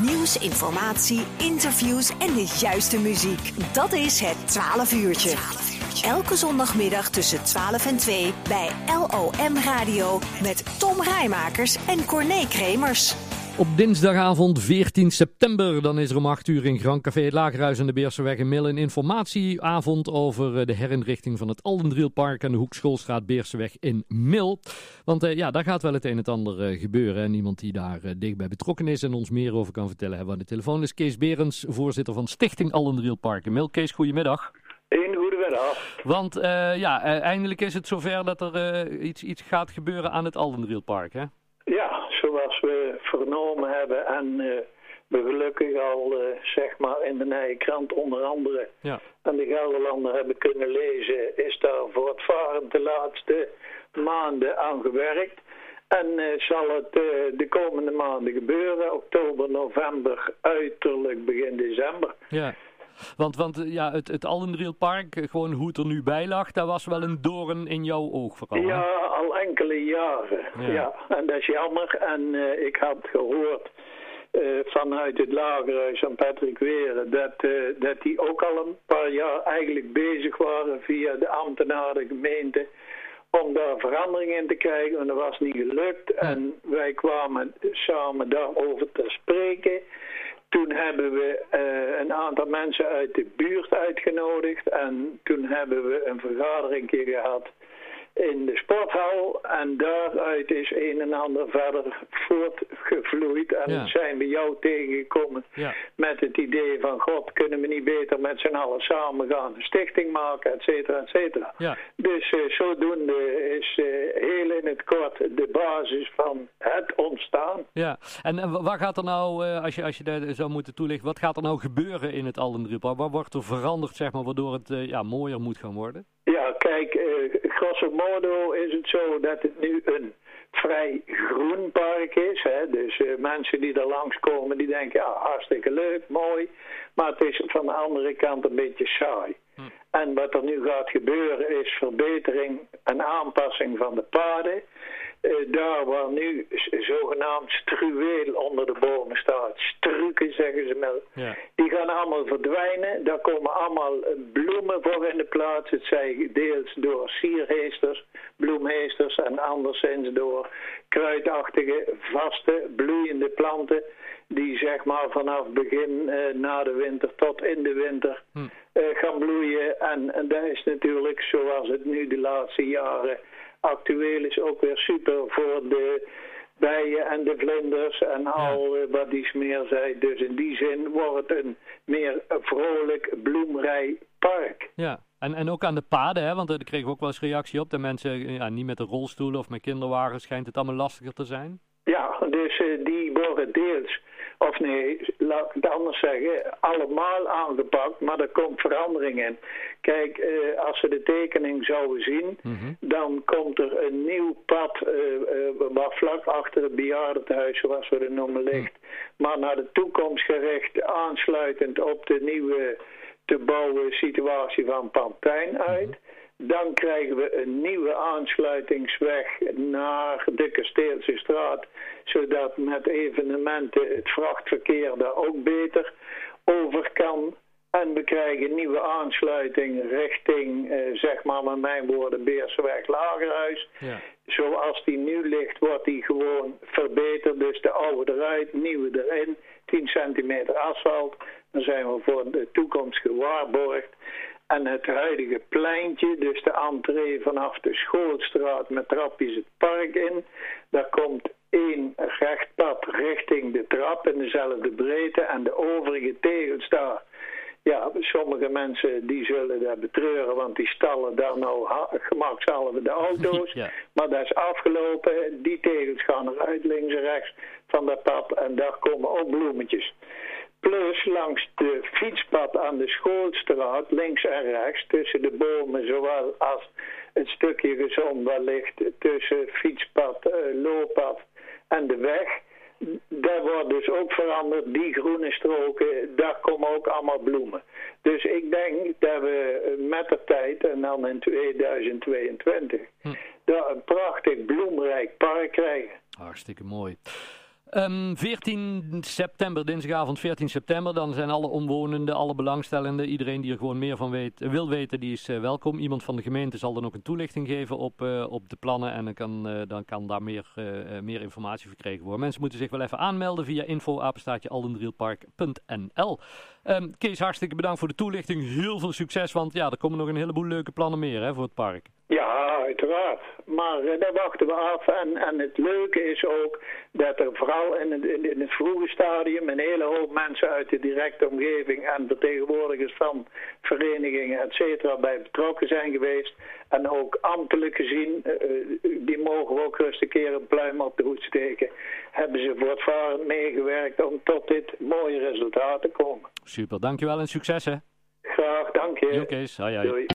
Nieuws, informatie, interviews en de juiste muziek. Dat is het 12 uurtje. Elke zondagmiddag tussen 12 en 2 bij LOM Radio met Tom Rijmakers en Corné Kremers. Op dinsdagavond 14 september dan is er om 8 uur in Grand Café Het Lagerhuis en de Beersenweg in Mil een informatieavond over eh, de herinrichting van het Aldendrielpark en de Hoekschoolstraat Beersenweg in Mil. Want uh, ja, daar gaat wel het een en het ander uh, gebeuren. En iemand die daar uh, dichtbij betrokken is en ons meer over kan vertellen hebben we aan de telefoon is Kees Berends, voorzitter van Stichting Aldendrielpark in Mil. Kees, goedemiddag. Een goedemiddag. Want ja, eindelijk is het zover dat er iets, iets gaat gebeuren aan het Aldendrielpark, hè? Zoals we vernomen hebben en uh, we gelukkig al uh, zeg maar in de nieuwe krant onder andere ja. en de Gelderlander hebben kunnen lezen, is daar voortvarend de laatste maanden aan gewerkt. En uh, zal het de komende maanden gebeuren, oktober, november, uiterlijk begin december. Ja. Want, want ja, het, het Allendrielpark, gewoon hoe het er nu bij lag, dat was wel een doorn in jouw oog vooral. Ja, al enkele jaren. Ja. ja. en dat is jammer. En uh, ik had gehoord uh, vanuit het lagerhuis aan Patrick Weren dat, uh, dat die ook al een paar jaar eigenlijk bezig waren via de ambtenaren, gemeente om daar verandering in te krijgen. En dat was niet gelukt. En wij kwamen samen daarover te spreken. Toen hebben we uh, een aantal mensen uit de buurt uitgenodigd. En toen hebben we een vergadering gehad in de sporthal. En daaruit is een en ander verder voortgevloeid. En Ja. zijn we jou tegengekomen Ja. met het idee van... God, kunnen we niet beter met z'n allen samen gaan een stichting maken, et cetera, et cetera. Ja. Dus eh, zodoende is eh, heel in het kort de basis van het ontstaan. Ja, en eh, wat gaat er nou, eh, als je, als je daar zou moeten toelichten, wat gaat er nou gebeuren in het Allendrielpark? Wat wordt er veranderd, zeg maar, waardoor het ja, mooier moet gaan worden? Ja, kijk, eh, grosso modo is het zo dat het nu een vrij groen park is. Hè? Dus eh, mensen die er langskomen, die denken, ja, hartstikke leuk, mooi. Maar het is van de andere kant een beetje saai. Hm. En wat er nu gaat gebeuren is verbetering en aanpassing van de paden. Eh, daar waar nu zogenaamd struweel onder de bomen staat, struken zeggen ze wel, Ja. die gaan allemaal verdwijnen. Daar komen allemaal eh, bloemen voor in de plaats. Het zij deels door sierheesters, bloemheesters en anderszins door kruidachtige, vaste, bloeiende planten. Die zeg maar vanaf begin eh, na de winter tot in de winter Hm. eh, gaan bloeien. En, en dat is natuurlijk zoals het nu de laatste jaren actueel is ook weer super voor de bijen en de vlinders en al wat iets meer zei. Dus in die zin wordt het een meer vrolijk, bloemrij park. Ja, en, en ook aan de paden, hè? want daar kregen we ook wel eens reactie op. Dat mensen ja, niet met een rolstoel of met kinderwagens schijnt het allemaal lastiger te zijn. Dus eh, die worden deels, of nee, laat ik het anders zeggen, allemaal aangepakt, maar er komt verandering in. Kijk, eh, als we de tekening zouden zien, Mhm. dan komt er een nieuw pad eh, wat vlak achter het bejaardentehuis, zoals we het noemen, ligt. Maar naar de toekomst gericht, aansluitend op de nieuwe te bouwen situatie van Pantijn uit. Dan krijgen we een nieuwe aansluitingsweg naar de Kasteelse straat, zodat met evenementen het vrachtverkeer daar ook beter over kan. En we krijgen een nieuwe aansluiting richting, eh, zeg maar met mijn woorden, Beerseweg Lagerhuis. Ja. Zoals die nu ligt, wordt die gewoon verbeterd. Dus de oude eruit, nieuwe erin. 10 centimeter asfalt. Dan zijn we voor de toekomst gewaarborgd. En het huidige pleintje, dus de entree vanaf de schoolstraat met trapjes het park in. Daar komt één rechtpad richting de trap in dezelfde breedte. En de overige tegels daar ja, sommige mensen die zullen dat betreuren, want die stallen daar nou ha- gemakshalve de auto's. Ja. Maar dat is afgelopen. Die tegels gaan eruit, links en rechts van dat pad. En daar komen ook bloemetjes. Plus langs de fietspad aan de schoolstraat, links en rechts, tussen de bomen, zowel als het stukje gezond waar ligt tussen fietspad, eh, looppad en de weg. Daar wordt dus ook veranderd, die groene stroken, daar komen ook allemaal bloemen. Dus ik denk dat we met de tijd, en dan in 2022, Hm. daar een prachtig bloemrijk park krijgen. Hartstikke mooi. 14 ehm, september, dinsdagavond 14 september, dan zijn alle omwonenden, alle belangstellenden, iedereen die er gewoon meer van weet, wil weten, die is welkom. Iemand van de gemeente zal dan ook een toelichting geven op, op de plannen en dan kan, dan kan daar meer, meer informatie verkregen worden. Mensen moeten zich wel even aanmelden via info-aldendrielpark.nl. Um, Kees, hartstikke bedankt voor de toelichting. Heel veel succes, want ja, er komen nog een heleboel leuke plannen meer hè, voor het park. Ja, uiteraard. Maar uh, daar wachten we af. En, en het leuke is ook dat er vooral in het, in, het vroege stadium een hele hoop mensen uit de directe omgeving en vertegenwoordigers van verenigingen, et cetera, bij betrokken zijn geweest. En ook ambtelijk gezien, uh, die mogen we ook rustig een keer een pluim op de hoed steken. Hebben ze voortvarend meegewerkt om tot dit mooie resultaat te komen. Super, dankjewel en succes hè. Graag, dank je. Oké, okay,